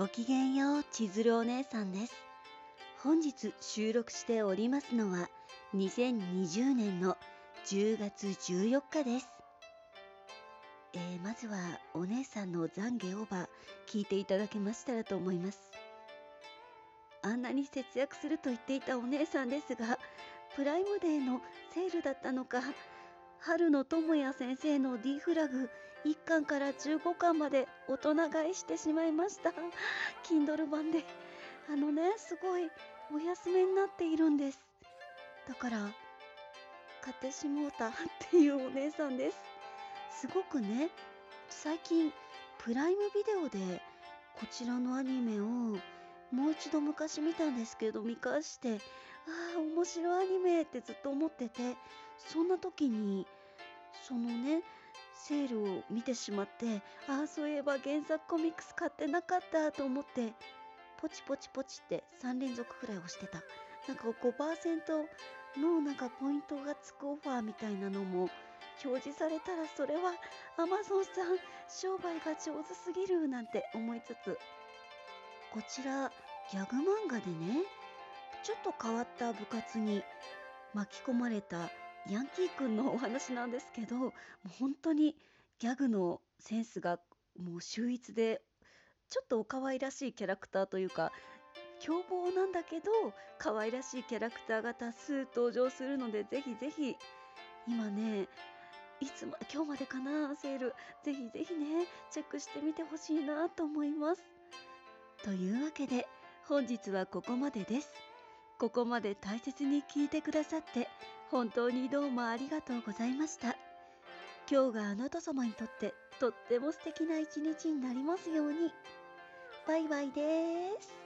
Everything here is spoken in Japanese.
ごきげんよう、千鶴お姉さんです。本日収録しておりますのは、2020年の10月14日です。えー、まずはお姉さんの懺悔オーバー聞いていただけましたらと思います。あんなに節約すると言っていたお姉さんですが、プライムデーのセールだったのか、春の智也先生の D フラグ1巻から15巻まで大人買いしてしまいました。Kindle 版で。あのね、すごいお安めになっているんです。だから、買ってしもうたっていうお姉さんです。すごくね、最近、プライムビデオでこちらのアニメをもう一度昔見たんですけど見返して面白アニメってずっと思っててそんな時にそのねセールを見てしまってああそういえば原作コミックス買ってなかったと思ってポチポチポチって3連続くらい押してた。なんか5%のなんかポイントがつくオファーみたいなのも表示されたらそれはアマゾンさん商売が上手すぎるなんて思いつつこちらギャグ漫画でねちょっと変わった部活に巻き込まれたヤンキーくんのお話なんですけどもう本当にギャグのセンスがもう秀逸でちょっとお可愛らしいキャラクターというか凶暴なんだけど可愛らしいキャラクターが多数登場するのでぜひぜひ今ねいつも今日までかなセールぜひぜひねチェックしてみてほしいなと思います。というわけで本日はここまでです。ここまで大切に聞いてくださって本当にどうもありがとうございました。今日があなた様にとってとっても素敵な一日になりますように。バイバイです。